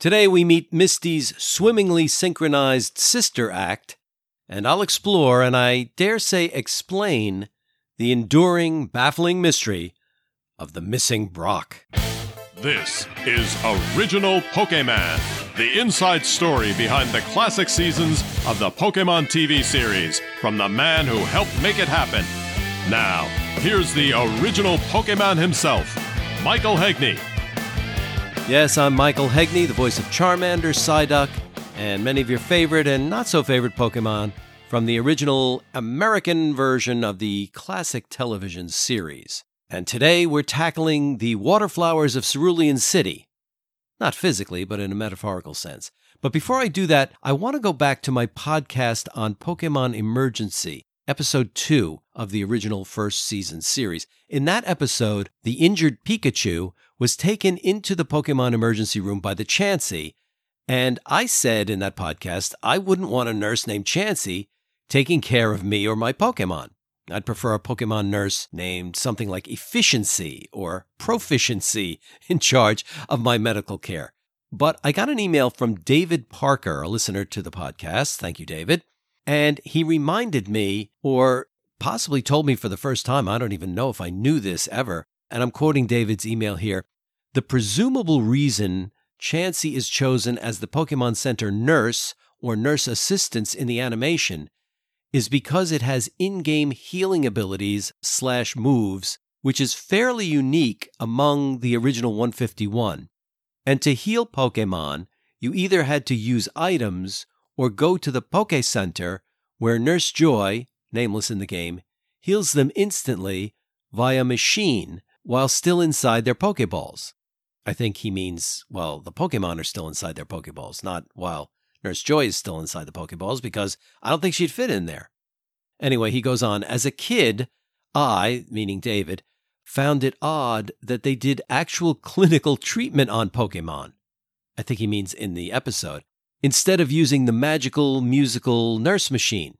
Today we meet Misty's swimmingly synchronized sister act, and I'll explore and I dare say explain the enduring, baffling mystery of the missing Brock. This is Original Pokemon, the inside story behind the classic seasons of the Pokemon TV series from the man who helped make it happen. Now, here's the original Pokemon himself, Michael Haigney. Yes, I'm Michael Haigney, the voice of Charmander, Psyduck, and many of your favorite and not so favorite Pokemon from the original American version of the classic television series. And today we're tackling the waterflowers of Cerulean City. Not physically, but in a metaphorical sense. But before I do that, I want to go back to my podcast on Pokemon Emergency, episode 2 of the original first season series. In that episode, the injured Pikachu was taken into the Pokemon emergency room by the Chansey. And I said in that podcast, I wouldn't want a nurse named Chansey taking care of me or my Pokemon. I'd prefer a Pokemon nurse named something like Efficiency or Proficiency in charge of my medical care. But I got an email from David Parker, a listener to the podcast. Thank you, David. And he reminded me, or possibly told me for the first time, I don't even know if I knew this ever, and I'm quoting David's email here the presumable reason Chansey is chosen as the Pokemon Center nurse or nurse assistants in the animation is because it has in-game healing abilities slash moves, which is fairly unique among the original 151. And to heal Pokemon, you either had to use items or go to the Poke Center where Nurse Joy, nameless in the game, heals them instantly via machine while still inside their Pokeballs. I think he means, well, the Pokemon are still inside their Pokeballs, not while Nurse Joy is still inside the Pokeballs, because I don't think she'd fit in there. Anyway, he goes on, as a kid, I, meaning David, found it odd that they did actual clinical treatment on Pokemon. I think he means in the episode, instead of using the magical musical nurse machine.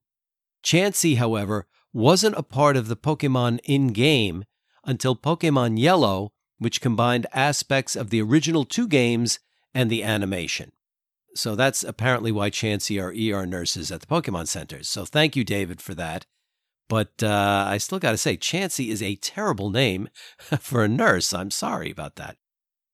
Chansey, however, wasn't a part of the Pokemon in game until Pokemon Yellow which combined aspects of the original two games and the animation. So that's apparently why Chansey are ER nurses at the Pokemon centers. So thank you, David, for that. But uh, I still got to say, Chansey is a terrible name for a nurse. I'm sorry about that.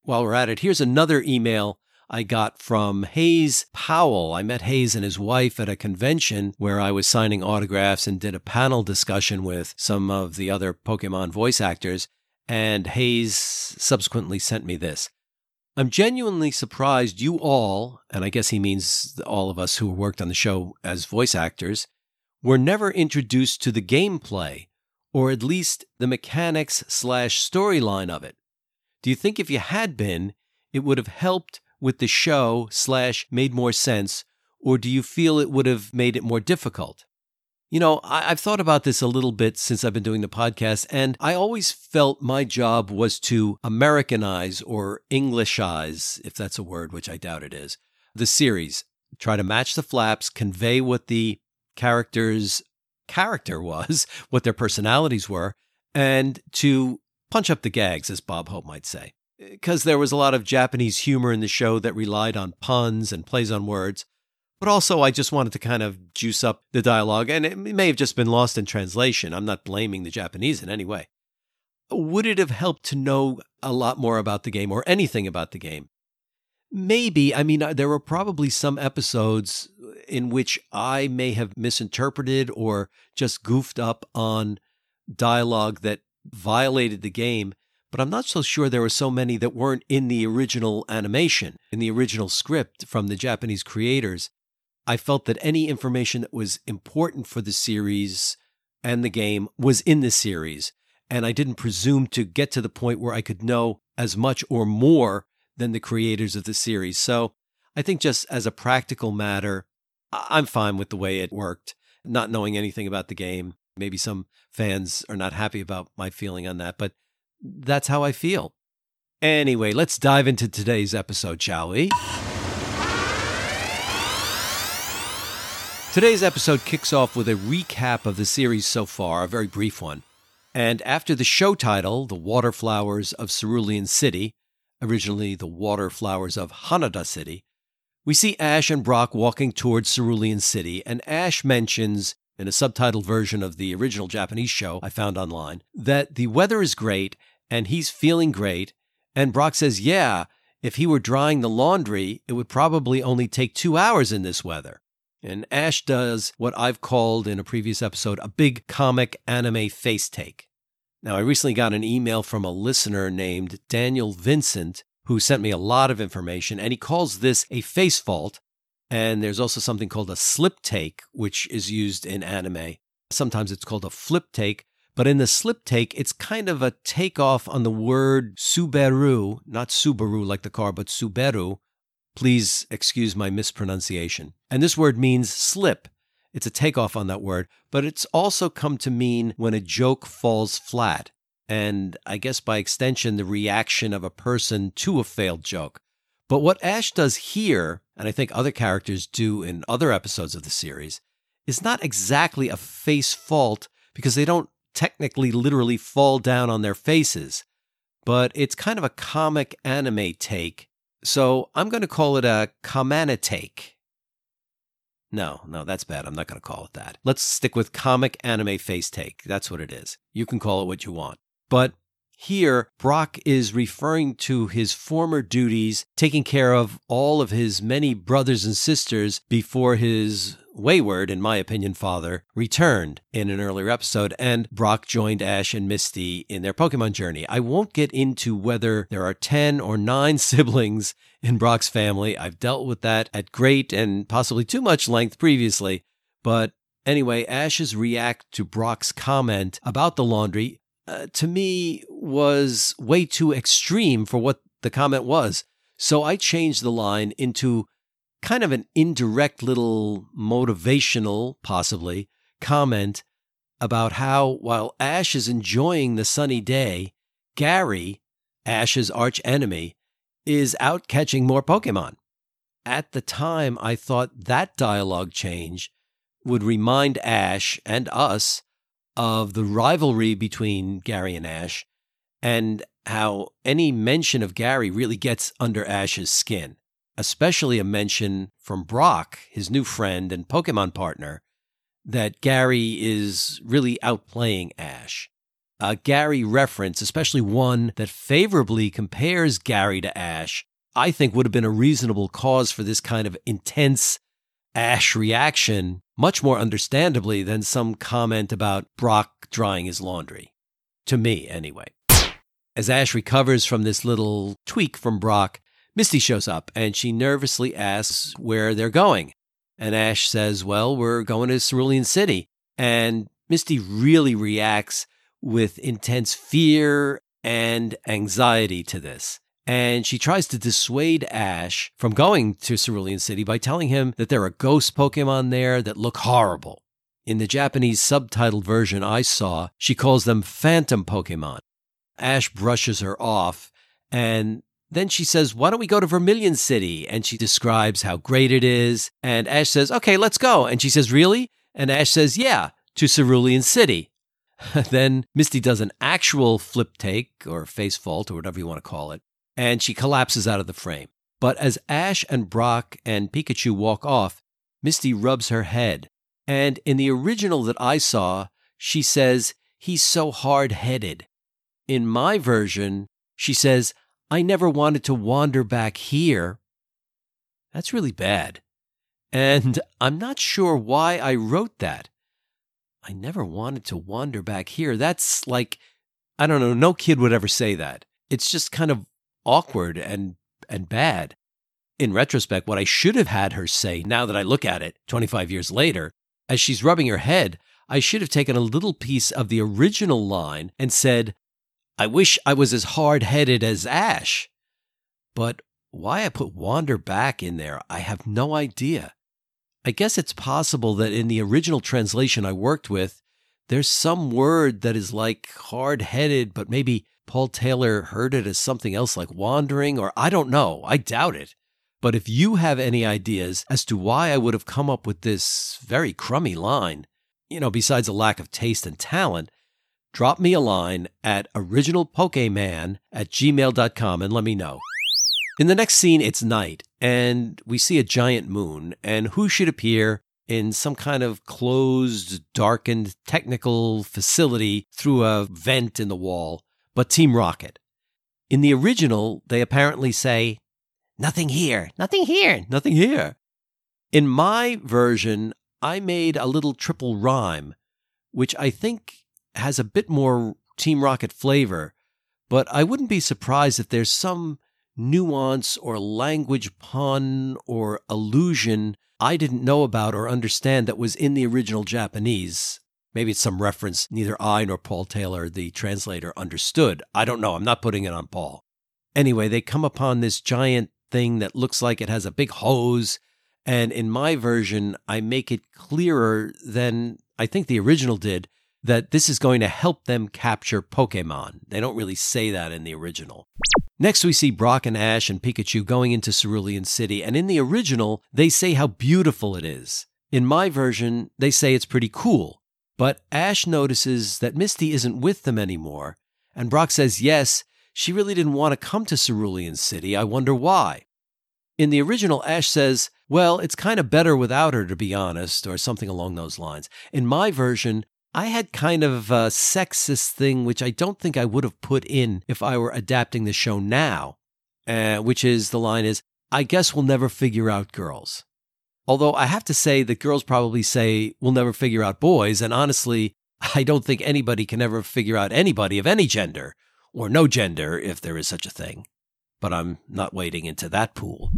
While we're at it, here's another email I got from Hayes Powell. I met Hayes and his wife at a convention where I was signing autographs and did a panel discussion with some of the other Pokemon voice actors. And Hayes subsequently sent me this. I'm genuinely surprised you all, and I guess he means all of us who worked on the show as voice actors, were never introduced to the gameplay, or at least the mechanics slash storyline of it. Do you think if you had been, it would have helped with the show slash made more sense, or do you feel it would have made it more difficult? You know, I, have thought about this a little bit since I've been doing the podcast, and I always felt my job was to Americanize or Englishize, if that's a word, which I doubt it is, the series. Try to match the flaps, convey what the character's character was, what their personalities were, and to punch up the gags, as Bob Hope might say. Because there was a lot of Japanese humor in the show that relied on puns and plays on words. But also, I just wanted to kind of juice up the dialogue, and it may have just been lost in translation. I'm not blaming the Japanese in any way. Would it have helped to know a lot more about the game or anything about the game? Maybe. I mean, uh, there were probably some episodes in which I may have misinterpreted or just goofed up on dialogue that violated the game, but I'm not so sure there were so many that weren't in the original animation, in the original script from the Japanese creators. I felt that any information that was important for the series and the game was in the series. And I didn't presume to get to the point where I could know as much or more than the creators of the series. So I think, just as a practical matter, I'm fine with the way it worked, not knowing anything about the game. Maybe some fans are not happy about my feeling on that, but that's how I feel. Anyway, let's dive into today's episode, shall we? Today's episode kicks off with a recap of the series so far, a very brief one. And after the show title, The Waterflowers of Cerulean City, originally the water flowers of Hanada City, we see Ash and Brock walking towards Cerulean City, and Ash mentions, in a subtitled version of the original Japanese show I found online, that the weather is great and he's feeling great. And Brock says, Yeah, if he were drying the laundry, it would probably only take two hours in this weather. And Ash does what I've called in a previous episode a big comic anime face take. Now, I recently got an email from a listener named Daniel Vincent who sent me a lot of information, and he calls this a face fault. And there's also something called a slip take, which is used in anime. Sometimes it's called a flip take, but in the slip take, it's kind of a takeoff on the word Subaru, not Subaru like the car, but Subaru. Please excuse my mispronunciation. And this word means slip. It's a takeoff on that word, but it's also come to mean when a joke falls flat. And I guess by extension, the reaction of a person to a failed joke. But what Ash does here, and I think other characters do in other episodes of the series, is not exactly a face fault because they don't technically literally fall down on their faces, but it's kind of a comic anime take. So I'm going to call it a kamana take. No, no, that's bad. I'm not going to call it that. Let's stick with comic anime face take. That's what it is. You can call it what you want. But here, Brock is referring to his former duties, taking care of all of his many brothers and sisters before his wayward, in my opinion, father returned in an earlier episode, and Brock joined Ash and Misty in their Pokemon journey. I won't get into whether there are 10 or 9 siblings in Brock's family. I've dealt with that at great and possibly too much length previously. But anyway, Ash's react to Brock's comment about the laundry uh, to me was way too extreme for what the comment was. So I changed the line into kind of an indirect little motivational, possibly, comment about how while Ash is enjoying the sunny day, Gary, Ash's arch enemy, is out catching more Pokemon. At the time, I thought that dialogue change would remind Ash and us of the rivalry between Gary and Ash and how any mention of Gary really gets under Ash's skin, especially a mention from Brock, his new friend and Pokemon partner, that Gary is really outplaying Ash. A Gary reference, especially one that favorably compares Gary to Ash, I think would have been a reasonable cause for this kind of intense Ash reaction much more understandably than some comment about Brock drying his laundry. To me, anyway. As Ash recovers from this little tweak from Brock, Misty shows up and she nervously asks where they're going. And Ash says, Well, we're going to Cerulean City. And Misty really reacts with intense fear and anxiety to this and she tries to dissuade Ash from going to Cerulean City by telling him that there are ghost Pokemon there that look horrible. In the Japanese subtitled version I saw, she calls them phantom Pokemon. Ash brushes her off, and then she says, Why don't we go to Vermilion City? And she describes how great it is. And Ash says, Okay, let's go. And she says, Really? And Ash says, Yeah, to Cerulean City. then Misty does an actual flip take or face fault or whatever you want to call it and she collapses out of the frame. But as Ash and Brock and Pikachu walk off, Misty rubs her head. And in the original that I saw, she says, He's so hard headed. In my version, she says, I never wanted to wander back here. That's really bad. And I'm not sure why I wrote that. I never wanted to wander back here. That's like, I don't know, no kid would ever say that. It's just kind of awkward and and bad. In retrospect, what I should have had her say, now that I look at it 25 years later, as she's rubbing her head, I should have taken a little piece of the original line and said, I wish I was as hard headed as Ash. But why I put wander back in there, I have no idea. I guess it's possible that in the original translation I worked with, there's some word that is like hard headed, but maybe Paul Taylor heard it as something else like wandering, or I don't know. I doubt it. But if you have any ideas as to why I would have come up with this very crummy line, you know, besides a lack of taste and talent, drop me a line at originalpokemon at gmail.com and let me know. In the next scene, it's night, and we see a giant moon, and who should appear in some kind of closed, darkened technical facility through a vent in the wall but Team Rocket. In the original, they apparently say, Nothing here, nothing here, nothing here. In my version, I made a little triple rhyme, which I think has a bit more Team Rocket flavor, but I wouldn't be surprised if there's some nuance or language pun or allusion I didn't know about or understand that was in the original Japanese. Maybe it's some reference neither I nor Paul Taylor, the translator, understood. I don't know. I'm not putting it on Paul. Anyway, they come upon this giant thing that looks like it has a big hose. And in my version, I make it clearer than I think the original did that this is going to help them capture Pokemon. They don't really say that in the original. Next, we see Brock and Ash and Pikachu going into Cerulean City, and in the original, they say how beautiful it is. In my version, they say it's pretty cool. But Ash notices that Misty isn't with them anymore, and Brock says, Yes, she really didn't want to come to Cerulean City. I wonder why. In the original, Ash says, Well, it's kind of better without her, to be honest, or something along those lines. In my version, I had kind of a sexist thing, which I don't think I would have put in if I were adapting the show now, uh, which is the line is, I guess we'll never figure out girls. Although I have to say that girls probably say we'll never figure out boys, and honestly, I don't think anybody can ever figure out anybody of any gender, or no gender if there is such a thing. But I'm not wading into that pool.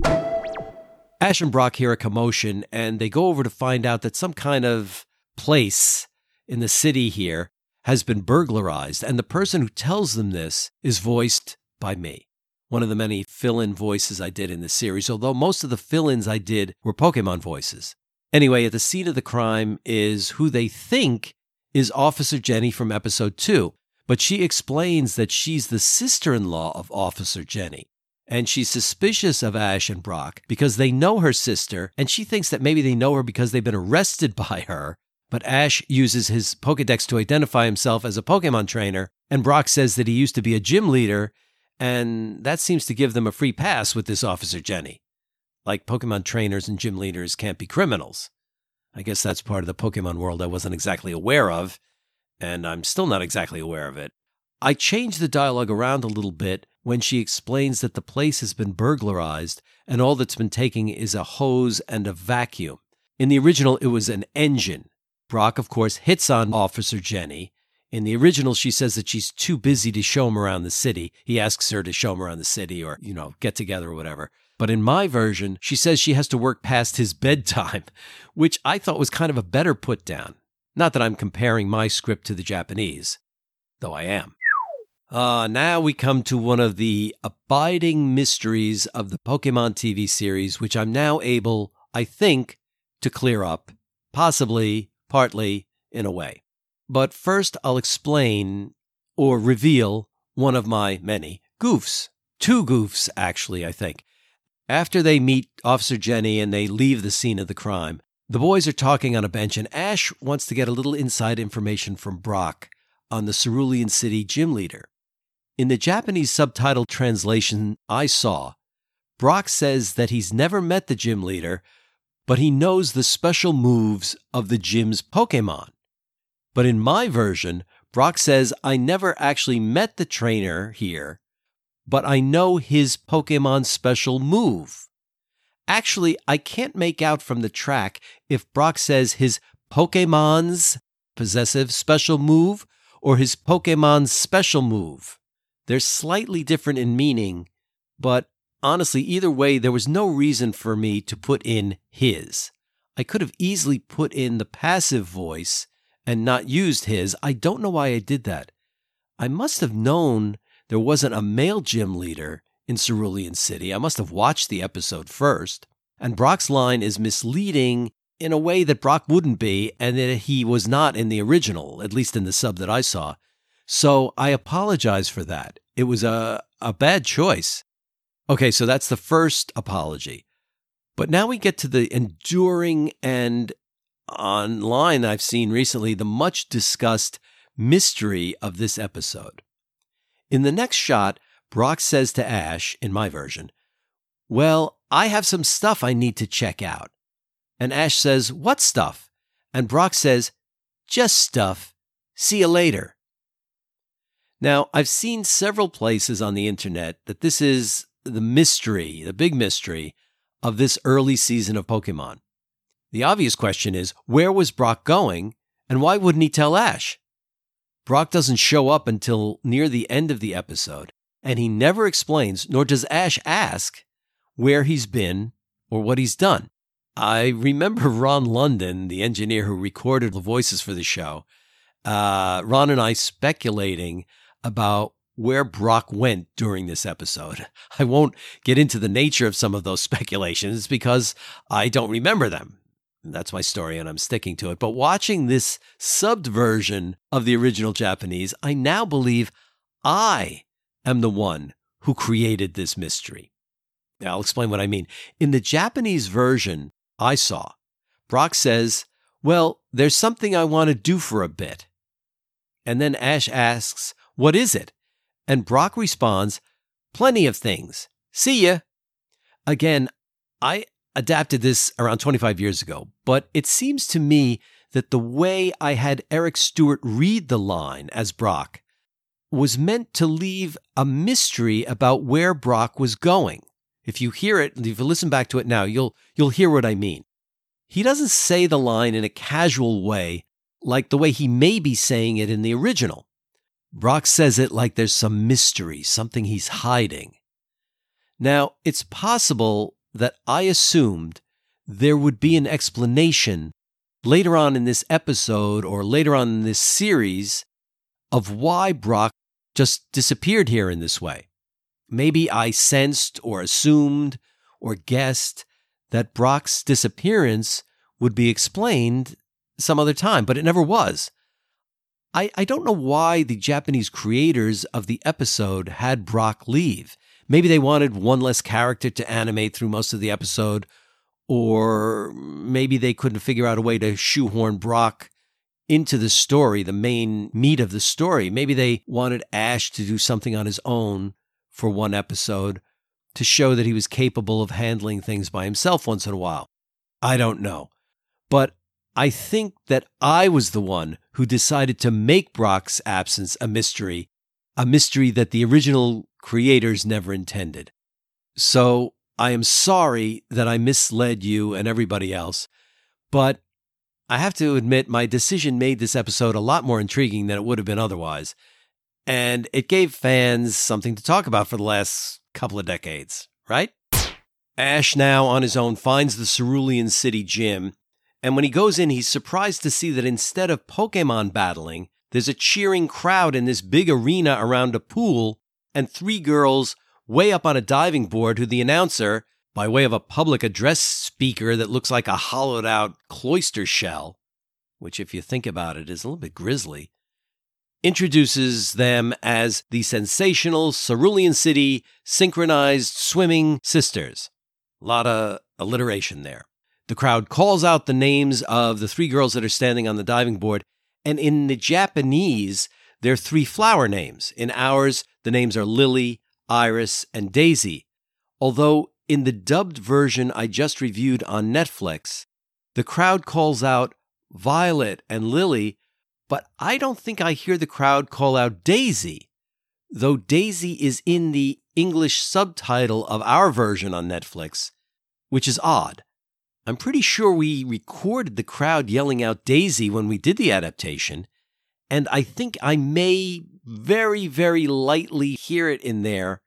Ash and Brock hear a commotion, and they go over to find out that some kind of place in the city here has been burglarized. And the person who tells them this is voiced by me, one of the many fill in voices I did in the series, although most of the fill ins I did were Pokemon voices. Anyway, at the scene of the crime is who they think is Officer Jenny from episode two, but she explains that she's the sister in law of Officer Jenny. And she's suspicious of Ash and Brock because they know her sister, and she thinks that maybe they know her because they've been arrested by her but Ash uses his Pokedex to identify himself as a Pokemon trainer, and Brock says that he used to be a gym leader, and that seems to give them a free pass with this Officer Jenny. Like Pokemon trainers and gym leaders can't be criminals. I guess that's part of the Pokemon world I wasn't exactly aware of, and I'm still not exactly aware of it. I change the dialogue around a little bit when she explains that the place has been burglarized and all that's been taken is a hose and a vacuum. In the original, it was an engine Brock, of course, hits on Officer Jenny. In the original, she says that she's too busy to show him around the city. He asks her to show him around the city or, you know, get together or whatever. But in my version, she says she has to work past his bedtime, which I thought was kind of a better put down. Not that I'm comparing my script to the Japanese, though I am. Uh, now we come to one of the abiding mysteries of the Pokemon TV series, which I'm now able, I think, to clear up, possibly partly in a way. But first, I'll explain or reveal one of my many goofs. Two goofs, actually, I think. After they meet Officer Jenny and they leave the scene of the crime, the boys are talking on a bench, and Ash wants to get a little inside information from Brock on the Cerulean City gym leader. In the Japanese subtitle translation I saw, Brock says that he's never met the gym leader, but he knows the special moves of the gym's Pokemon. But in my version, Brock says, I never actually met the trainer here, but I know his Pokemon special move. Actually, I can't make out from the track if Brock says his Pokemon's possessive special move or his Pokemon's special move. They're slightly different in meaning, but honestly, either way, there was no reason for me to put in his. I could have easily put in the passive voice and not used his. I don't know why I did that. I must have known there wasn't a male gym leader in Cerulean City. I must have watched the episode first. And Brock's line is misleading in a way that Brock wouldn't be, and that he was not in the original, at least in the sub that I saw. So I apologize for that. It was a, a bad choice. Okay, so that's the first apology. But now we get to the enduring and online I've seen recently the much discussed mystery of this episode. In the next shot, Brock says to Ash, in my version, Well, I have some stuff I need to check out. And Ash says, What stuff? And Brock says, Just stuff. See you later. Now, I've seen several places on the internet that this is the mystery, the big mystery of this early season of Pokemon. The obvious question is where was Brock going and why wouldn't he tell Ash? Brock doesn't show up until near the end of the episode, and he never explains, nor does Ash ask, where he's been or what he's done. I remember Ron London, the engineer who recorded the voices for the show, uh, Ron and I speculating about where Brock went during this episode. I won't get into the nature of some of those speculations because I don't remember them. That's my story and I'm sticking to it. But watching this subbed version of the original Japanese, I now believe I am the one who created this mystery. Now, I'll explain what I mean. In the Japanese version I saw, Brock says, Well, there's something I want to do for a bit. And then Ash asks, What is it? And Brock responds, Plenty of things. See ya. Again, I adapted this around 25 years ago, but it seems to me that the way I had Eric Stuart read the line as Brock was meant to leave a mystery about where Brock was going. If you hear it, if you listen back to it now, you'll you'll hear what I mean. He doesn't say the line in a casual way like the way he may be saying it in the original. Brock says it like there's some mystery, something he's hiding. Now, it's possible that I assumed there would be an explanation later on in this episode or later on in this series of why Brock just disappeared here in this way. Maybe I sensed or assumed or guessed that Brock's disappearance would be explained some other time, but it never was. I, I don't know why the Japanese creators of the episode had Brock leave. Maybe they wanted one less character to animate through most of the episode, or maybe they couldn't figure out a way to shoehorn Brock into the story, the main meat of the story. Maybe they wanted Ash to do something on his own for one episode to show that he was capable of handling things by himself once in a while. I don't know. But I think that I was the one who decided to make Brock's absence a mystery, a mystery that the original creators never intended. So I am sorry that I misled you and everybody else, but I have to admit my decision made this episode a lot more intriguing than it would have been otherwise and it gave fans something to talk about for the last couple of decades, right? Ash now on his own finds the Cerulean City gym, and when he goes in, he's surprised to see that instead of Pokemon battling, there's a cheering crowd in this big arena around a pool, and three girls way up on a diving board who the announcer, by way of a public address speaker that looks like a hollowed out Cloyster shell, which, if you think about it, is a little bit grisly, introduces them as the sensational Cerulean City synchronized swimming sisters. A lot of alliteration there. The crowd calls out the names of the three girls that are standing on the diving board, and in the Japanese, they're three flower names. In ours, the names are Lily, Iris, and Daisy. Although in the dubbed version I just reviewed on Netflix, the crowd calls out Violet and Lily but I don't think I hear the crowd call out Daisy, though Daisy is in the English subtitle of our version on Netflix, which is odd. I'm pretty sure we recorded the crowd yelling out Daisy when we did the adaptation, and I think I may very, very lightly hear it in there,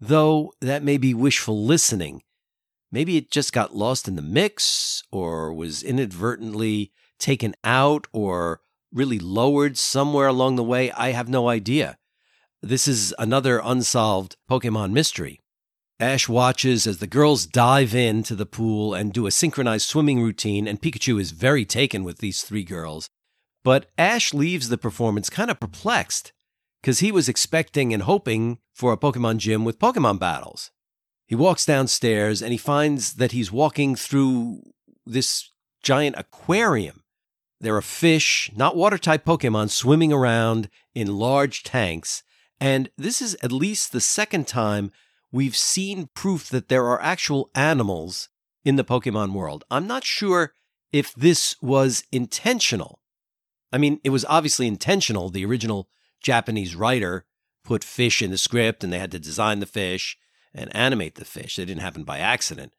though that may be wishful listening. Maybe it just got lost in the mix, or was inadvertently taken out, or really lowered somewhere along the way? I have no idea. This is another unsolved Pokemon mystery. Ash watches as the girls dive into the pool and do a synchronized swimming routine, and Pikachu is very taken with these three girls. But Ash leaves the performance kind of perplexed because he was expecting and hoping for a Pokemon gym with Pokemon battles. He walks downstairs and he finds that he's walking through this giant aquarium there are fish, not water type Pokemon, swimming around in large tanks. And this is at least the second time we've seen proof that there are actual animals in the Pokemon world. I'm not sure if this was intentional. I mean, it was obviously intentional. The original Japanese writer put fish in the script and they had to design the fish and animate the fish. It didn't happen by accident.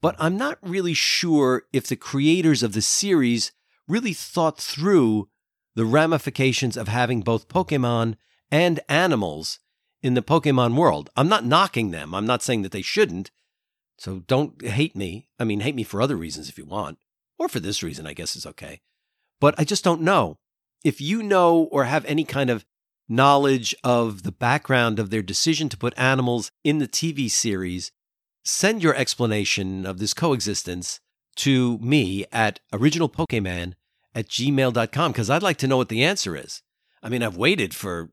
But I'm not really sure if the creators of the series really thought through the ramifications of having both Pokemon and animals in the Pokemon world. I'm not knocking them. I'm not saying that they shouldn't. So don't hate me. I mean, hate me for other reasons if you want, or for this reason, I guess is okay. But I just don't know. If you know or have any kind of knowledge of the background of their decision to put animals in the TV series, send your explanation of this coexistence to me at originalpokemon at gmail.com because I'd like to know what the answer is. I mean, I've waited for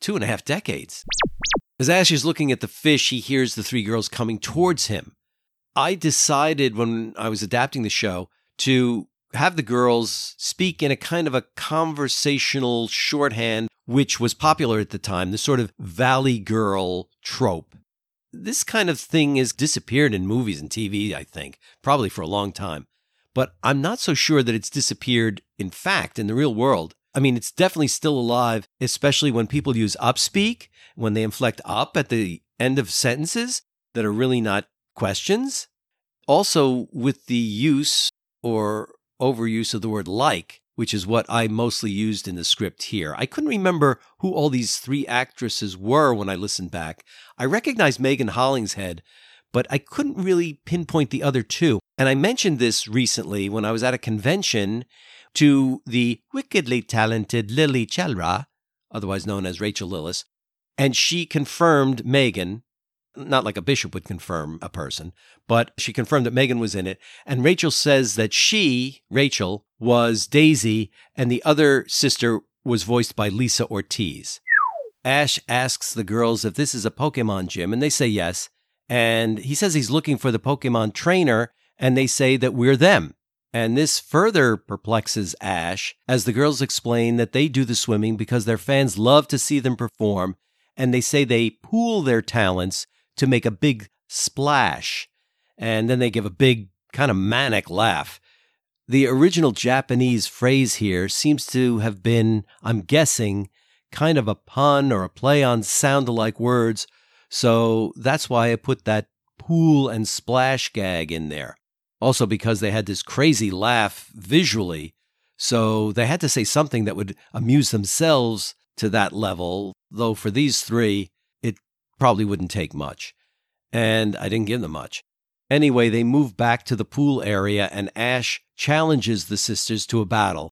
two and a half decades. As Ash is looking at the fish, he hears the three girls coming towards him. I decided when I was adapting the show to have the girls speak in a kind of a conversational shorthand, which was popular at the time, the sort of valley girl trope. This kind of thing has disappeared in movies and TV, I think, probably for a long time. But I'm not so sure that it's disappeared in fact in the real world. I mean, it's definitely still alive, especially when people use upspeak, when they inflect up at the end of sentences that are really not questions. Also, with the use or overuse of the word like, which is what I mostly used in the script here. I couldn't remember who all these three actresses were when I listened back. I recognized Megan Hollingshead, but I couldn't really pinpoint the other two. And I mentioned this recently when I was at a convention to the wickedly talented Lily Chelra, otherwise known as Rachael Lillis, and she confirmed Megan not like a bishop would confirm a person, but she confirmed that Megan was in it. And Rachael says that she, Rachael, was Daisy, and the other sister was voiced by Lisa Ortiz. Ash asks the girls if this is a Pokemon gym, and they say yes. And he says he's looking for the Pokemon trainer, and they say that we're them. And this further perplexes Ash as the girls explain that they do the swimming because their fans love to see them perform, and they say they pool their talents to make a big splash. And then they give a big, kind of manic laugh. The original Japanese phrase here seems to have been, I'm guessing, kind of a pun or a play on sound alike words. So that's why I put that pool and splash gag in there. Also, because they had this crazy laugh visually. So they had to say something that would amuse themselves to that level, though for these three, it Probably wouldn't take much. And I didn't give them much. Anyway, they move back to the pool area, and Ash challenges the sisters to a battle.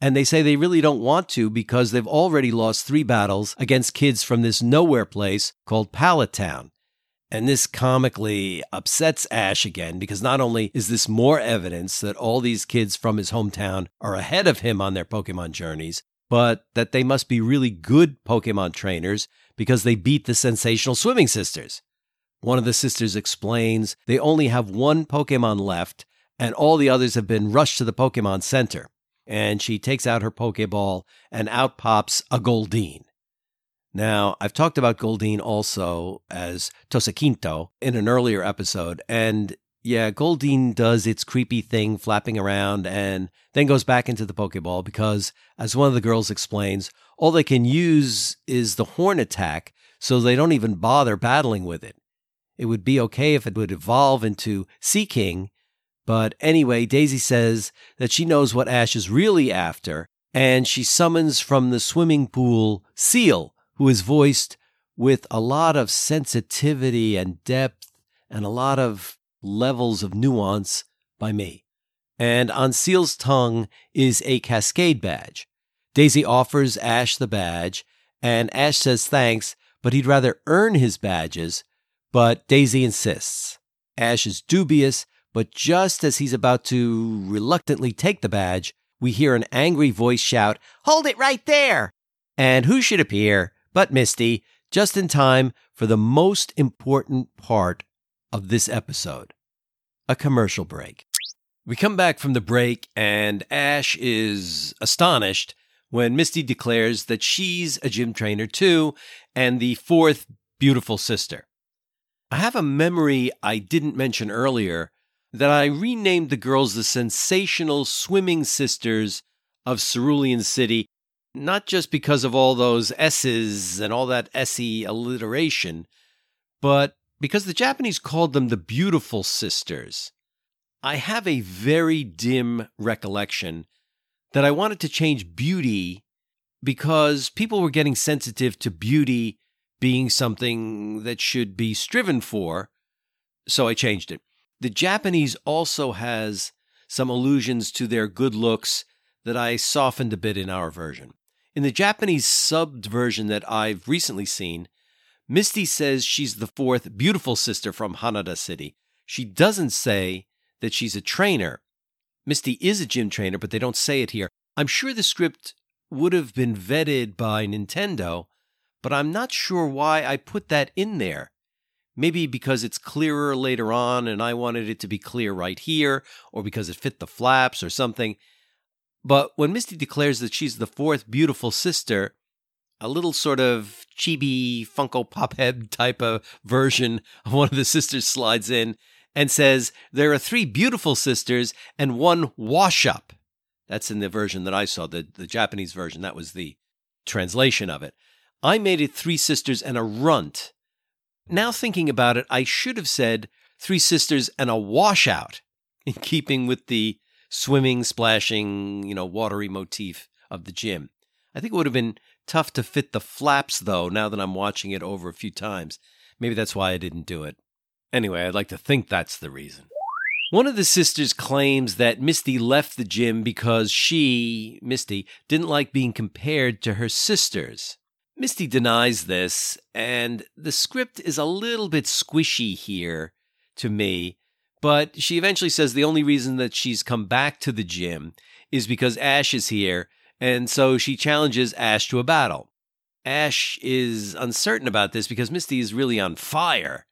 And they say they really don't want to because they've already lost three battles against kids from this nowhere place called Pallet Town. And this comically upsets Ash again because not only is this more evidence that all these kids from his hometown are ahead of him on their Pokemon journeys, but that they must be really good Pokemon trainers because they beat the sensational swimming sisters. One of the sisters explains they only have one Pokemon left, and all the others have been rushed to the Pokemon Center. And she takes out her Pokeball, and out pops a Goldeen. Now, I've talked about Goldeen also as Tosakinto in an earlier episode, and yeah, Goldeen does its creepy thing flapping around and then goes back into the Pokeball because, as one of the girls explains, all they can use is the horn attack, so they don't even bother battling with it. It would be okay if it would evolve into Seaking, but anyway, Daisy says that she knows what Ash is really after, and she summons from the swimming pool Seel, who is voiced with a lot of sensitivity and depth and a lot of levels of nuance by me. And on Seel's tongue is a cascade badge. Daisy offers Ash the badge, and Ash says thanks, but he'd rather earn his badges, but Daisy insists. Ash is dubious, but just as he's about to reluctantly take the badge, we hear an angry voice shout, Hold it right there! And who should appear but Misty, just in time for the most important part of this episode a commercial break. We come back from the break, and Ash is astonished when Misty declares that she's a gym trainer too, and the fourth beautiful sister. I have a memory I didn't mention earlier that I renamed the girls the sensational swimming sisters of Cerulean City, not just because of all those S's and all that SE alliteration, but because the Japanese called them the beautiful sisters. I have a very dim recollection that I wanted to change beauty because people were getting sensitive to beauty being something that should be striven for. So I changed it. The Japanese also has some allusions to their good looks that I softened a bit in our version. In the Japanese subbed version that I've recently seen, Misty says she's the fourth beautiful sister from Hanada City. She doesn't say that she's a trainer. Misty is a gym trainer, but they don't say it here. I'm sure the script would have been vetted by Nintendo, but I'm not sure why I put that in there. Maybe because it's clearer later on and I wanted it to be clear right here, or because it fit the flaps or something. But when Misty declares that she's the fourth beautiful sister, a little sort of chibi Funko Pop head type of version of one of the sisters slides in and says, There are three beautiful sisters and one wash up. That's in the version that I saw, the, the Japanese version. That was the translation of it. I made it three sisters and a runt. Now thinking about it, I should have said three sisters and a washout, in keeping with the swimming, splashing, you know, watery motif of the gym. I think it would have been tough to fit the flaps, though, now that I'm watching it over a few times. Maybe that's why I didn't do it. Anyway, I'd like to think that's the reason. One of the sisters claims that Misty left the gym because she, Misty, didn't like being compared to her sisters. Misty denies this, and the script is a little bit squishy here to me, but she eventually says the only reason that she's come back to the gym is because Ash is here, and so she challenges Ash to a battle. Ash is uncertain about this because Misty is really on fire.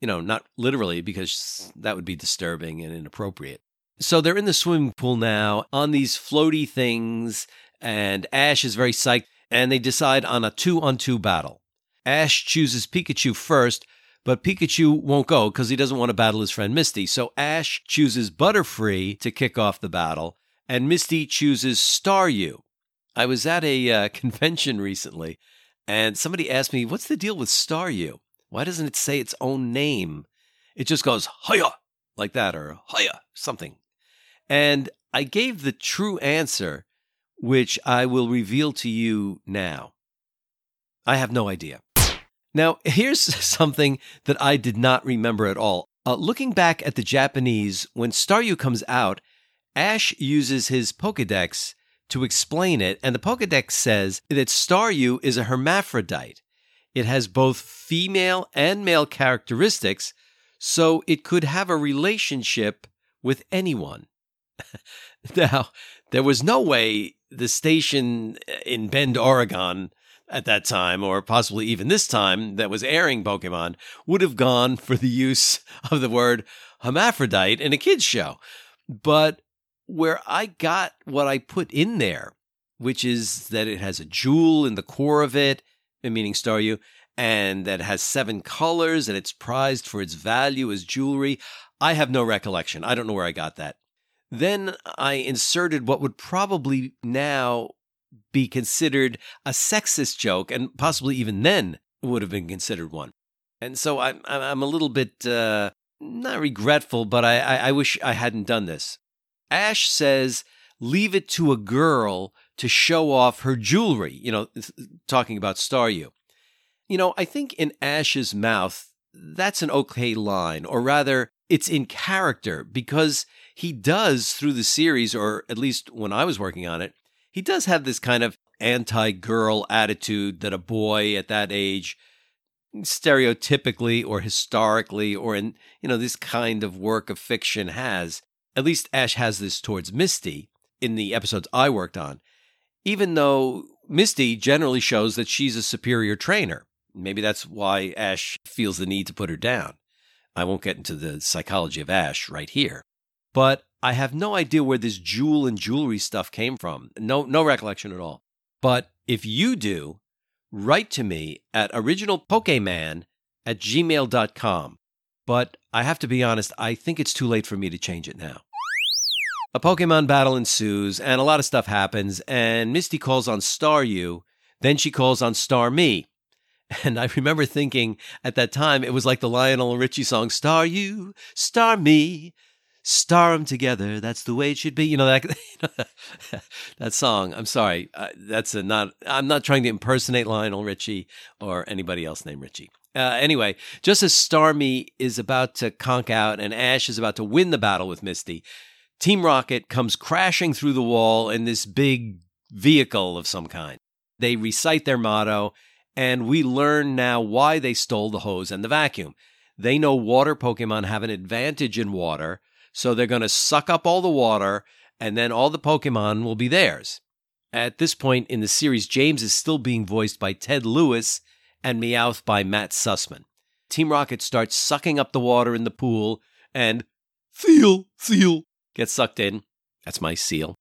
You know, not literally, because that would be disturbing and inappropriate. So they're in the swimming pool now on these floaty things, and Ash is very psyched and they decide on a two on two battle. Ash chooses Pikachu first, but Pikachu won't go because he doesn't want to battle his friend Misty. So Ash chooses Butterfree to kick off the battle, and Misty chooses Staryu. I was at a uh, convention recently, and somebody asked me, What's the deal with Staryu? Why doesn't it say its own name? It just goes, Hiya, like that, or Hiya, something. And I gave the true answer which I will reveal to you now. I have no idea. Now, here's something that I did not remember at all. Uh, looking back at the Japanese, when Staryu comes out, Ash uses his Pokedex to explain it, and the Pokedex says that Staryu is a hermaphrodite. It has both female and male characteristics, so it could have a relationship with anyone. now, there was no way the station in Bend, Oregon at that time, or possibly even this time, that was airing Pokemon, would have gone for the use of the word hermaphrodite in a kids' show. But where I got what I put in there, which is that it has a jewel in the core of it, meaning Staryu, and that it has seven colors and it's prized for its value as jewelry. I have no recollection. I don't know where I got that. Then I inserted what would probably now be considered a sexist joke, and possibly even then would have been considered one. And so I'm I'm a little bit uh, not regretful, but I, I, I wish I hadn't done this. Ash says, "Leave it to a girl to show off her jewelry." You know, talking about Staryu. You know, I think in Ash's mouth, that's an okay line, or rather, it's in character because he does through the series, or at least when I was working on it, he does have this kind of anti girl attitude that a boy at that age stereotypically or historically or in you know this kind of work of fiction has. At least ash has this towards misty in the episodes i worked on. Even though misty generally shows that she's a superior trainer. Maybe that's why ash feels the need to put her down. I won't get into the psychology of ash right here. But I have no idea where this jewel and jewelry stuff came from. No, no recollection at all. But if you do, write to me at originalpokemon at gmail.com. But I have to be honest, I think it's too late for me to change it now. A Pokemon battle ensues, and a lot of stuff happens, and Misty calls on Staryu, then she calls on Starmie. And I remember thinking at that time it was like the Lionel Richie song, Star You, Star Me, Star 'em together. That's the way it should be. You know that that song. I'm sorry, uh, that's a not. I'm not trying to impersonate Lionel Richie or anybody else named Richie. Uh, anyway, just as Starmie is about to conk out and Ash is about to win the battle with Misty, Team Rocket comes crashing through the wall in this big vehicle of some kind. They recite their motto, and we learn now why they stole the hose and the vacuum. They know water Pokemon have an advantage in water, so they're going to suck up all the water, and then all the Pokemon will be theirs. At this point in the series, James is still being voiced by Ted Lewis and Meowth by Matt Sussman. Team Rocket starts sucking up the water in the pool, and Seel, Seel, gets sucked in. That's my Seel.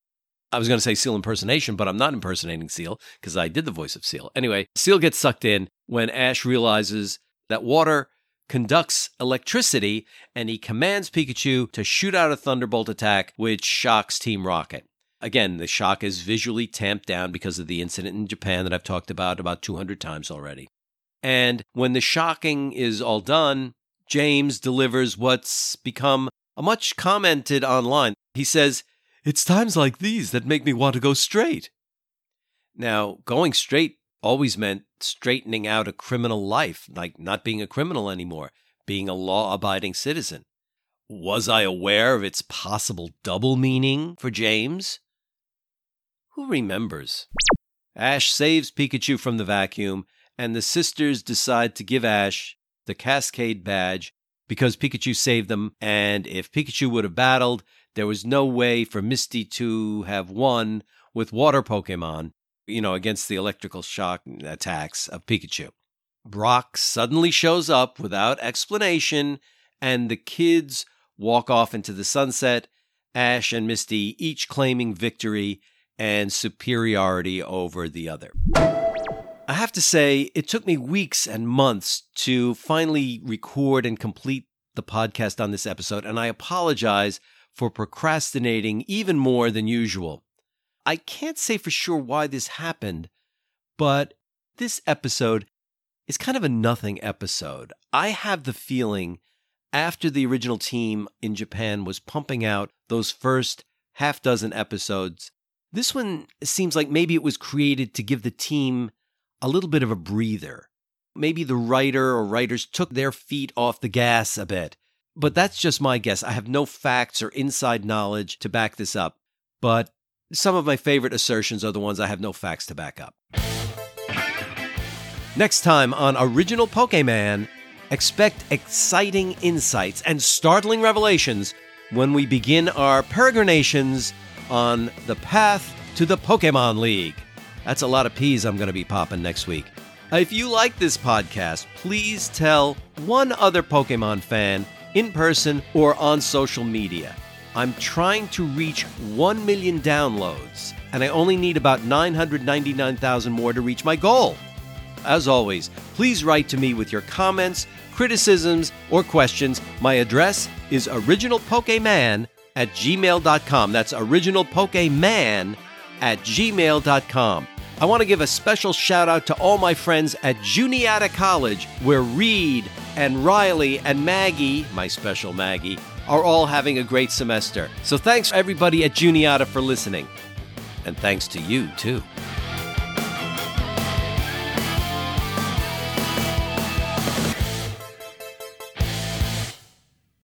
I was going to say Seel impersonation, but I'm not impersonating Seal because I did the voice of Seel. Anyway, Seel gets sucked in when Ash realizes that water conducts electricity and he commands Pikachu to shoot out a Thunderbolt attack, which shocks Team Rocket. Again, the shock is visually tamped down because of the incident in Japan that I've talked about about 200 times already. And when the shocking is all done, James delivers what's become a much commented online. He says, It's times like these that make me want to go straight. Now, going straight always meant straightening out a criminal life, like not being a criminal anymore, being a law abiding citizen. Was I aware of its possible double meaning for James? Who remembers? Ash saves Pikachu from the vacuum, and the sisters decide to give Ash the Cascade badge because Pikachu saved them. And if Pikachu would have battled, there was no way for Misty to have won with water Pokemon, you know, against the electrical shock attacks of Pikachu. Brock suddenly shows up without explanation, and the kids walk off into the sunset, Ash and Misty each claiming victory and superiority over the other. I have to say, it took me weeks and months to finally record and complete the podcast on this episode, and I apologize for procrastinating even more than usual. I can't say for sure why this happened, but this episode is kind of a nothing episode. I have the feeling after the original team in Japan was pumping out those first half dozen episodes, this one seems like maybe it was created to give the team a little bit of a breather. Maybe the writer or writers took their feet off the gas a bit. But that's just my guess. I have no facts or inside knowledge to back this up. But some of my favorite assertions are the ones I have no facts to back up. Next time on Original Pokemon, expect exciting insights and startling revelations when we begin our peregrinations on the path to the Pokemon League. That's a lot of peas I'm going to be popping next week. If you like this podcast, please tell one other Pokemon fan in person or on social media. I'm trying to reach 1 million downloads, and I only need about 999,000 more to reach my goal. As always, please write to me with your comments, criticisms, or questions. My address is originalpokemon at gmail.com. That's originalpokemon at gmail.com. I want to give a special shout out to all my friends at Juniata College, where Reed and Riley and Maggie, my special Maggie, are all having a great semester. So thanks everybody at Juniata for listening. And thanks to you, too.